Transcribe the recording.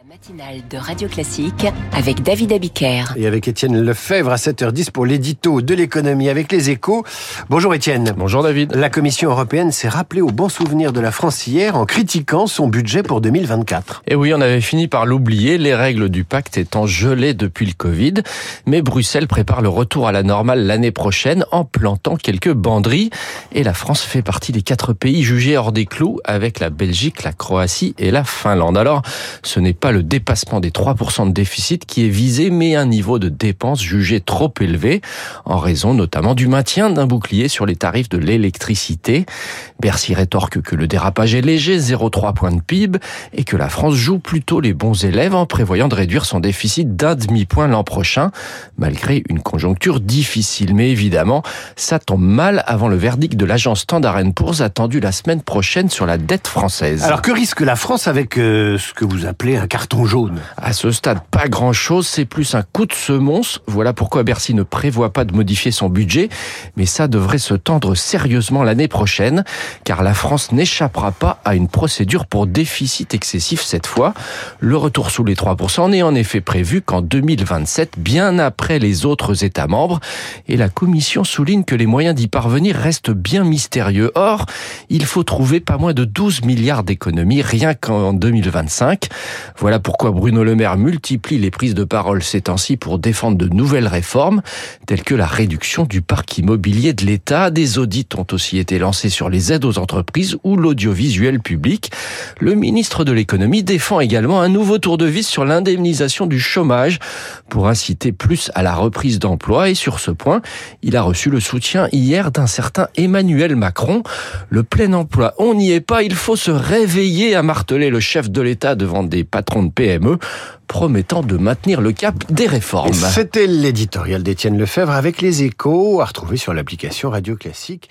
La matinale de Radio Classique avec David Abiker. Et avec Étienne Lefebvre à 7h10 pour l'édito de l'économie avec les échos. Bonjour Étienne. Bonjour David. La Commission européenne s'est rappelée au bon souvenir de la France hier en critiquant son budget pour 2024. Et oui, on avait fini par l'oublier, les règles du pacte étant gelées depuis le Covid. Mais Bruxelles prépare le retour à la normale l'année prochaine en plantant quelques banderies. Et la France fait partie des quatre pays jugés hors des clous avec la Belgique, la Croatie et la Finlande. Alors, ce n'est pas le dépassement des 3% de déficit qui est visé, mais un niveau de dépenses jugé trop élevé, en raison notamment du maintien d'un bouclier sur les tarifs de l'électricité. Bercy rétorque que le dérapage est léger, 0,3 points de PIB, et que la France joue plutôt les bons élèves en prévoyant de réduire son déficit d'un demi-point l'an prochain, malgré une conjoncture difficile. Mais évidemment, ça tombe mal avant le verdict de l'agence Standard Poor's attendu la semaine prochaine sur la dette française. Alors que risque la France avec euh, ce que vous appelez un carton À ce stade, pas grand-chose, c'est plus un coup de semonce. Voilà pourquoi Bercy ne prévoit pas de modifier son budget, mais ça devrait se tendre sérieusement l'année prochaine, car la France n'échappera pas à une procédure pour déficit excessif cette fois. Le retour sous les 3% n'est en effet prévu qu'en 2027, bien après les autres États membres, et la Commission souligne que les moyens d'y parvenir restent bien mystérieux. Or, il faut trouver pas moins de 12 milliards d'économies rien qu'en 2025. Voilà pourquoi Bruno Le Maire multiplie les prises de parole ces temps-ci pour défendre de nouvelles réformes, telles que la réduction du parc immobilier de l'État. Des audits ont aussi été lancés sur les aides aux entreprises ou l'audiovisuel public. Le ministre de l'économie défend également un nouveau tour de vis sur l'indemnisation du chômage pour inciter plus à la reprise d'emploi. Et sur ce point, il a reçu le soutien hier d'un certain Emmanuel Macron. Le plein emploi, on n'y est pas, il faut se réveiller, à marteler le chef de l'État devant des patron de PME, promettant de maintenir le cap des réformes. C'était l'éditorial d'Étienne Lefebvre avec les échos à retrouver sur l'application Radio Classique.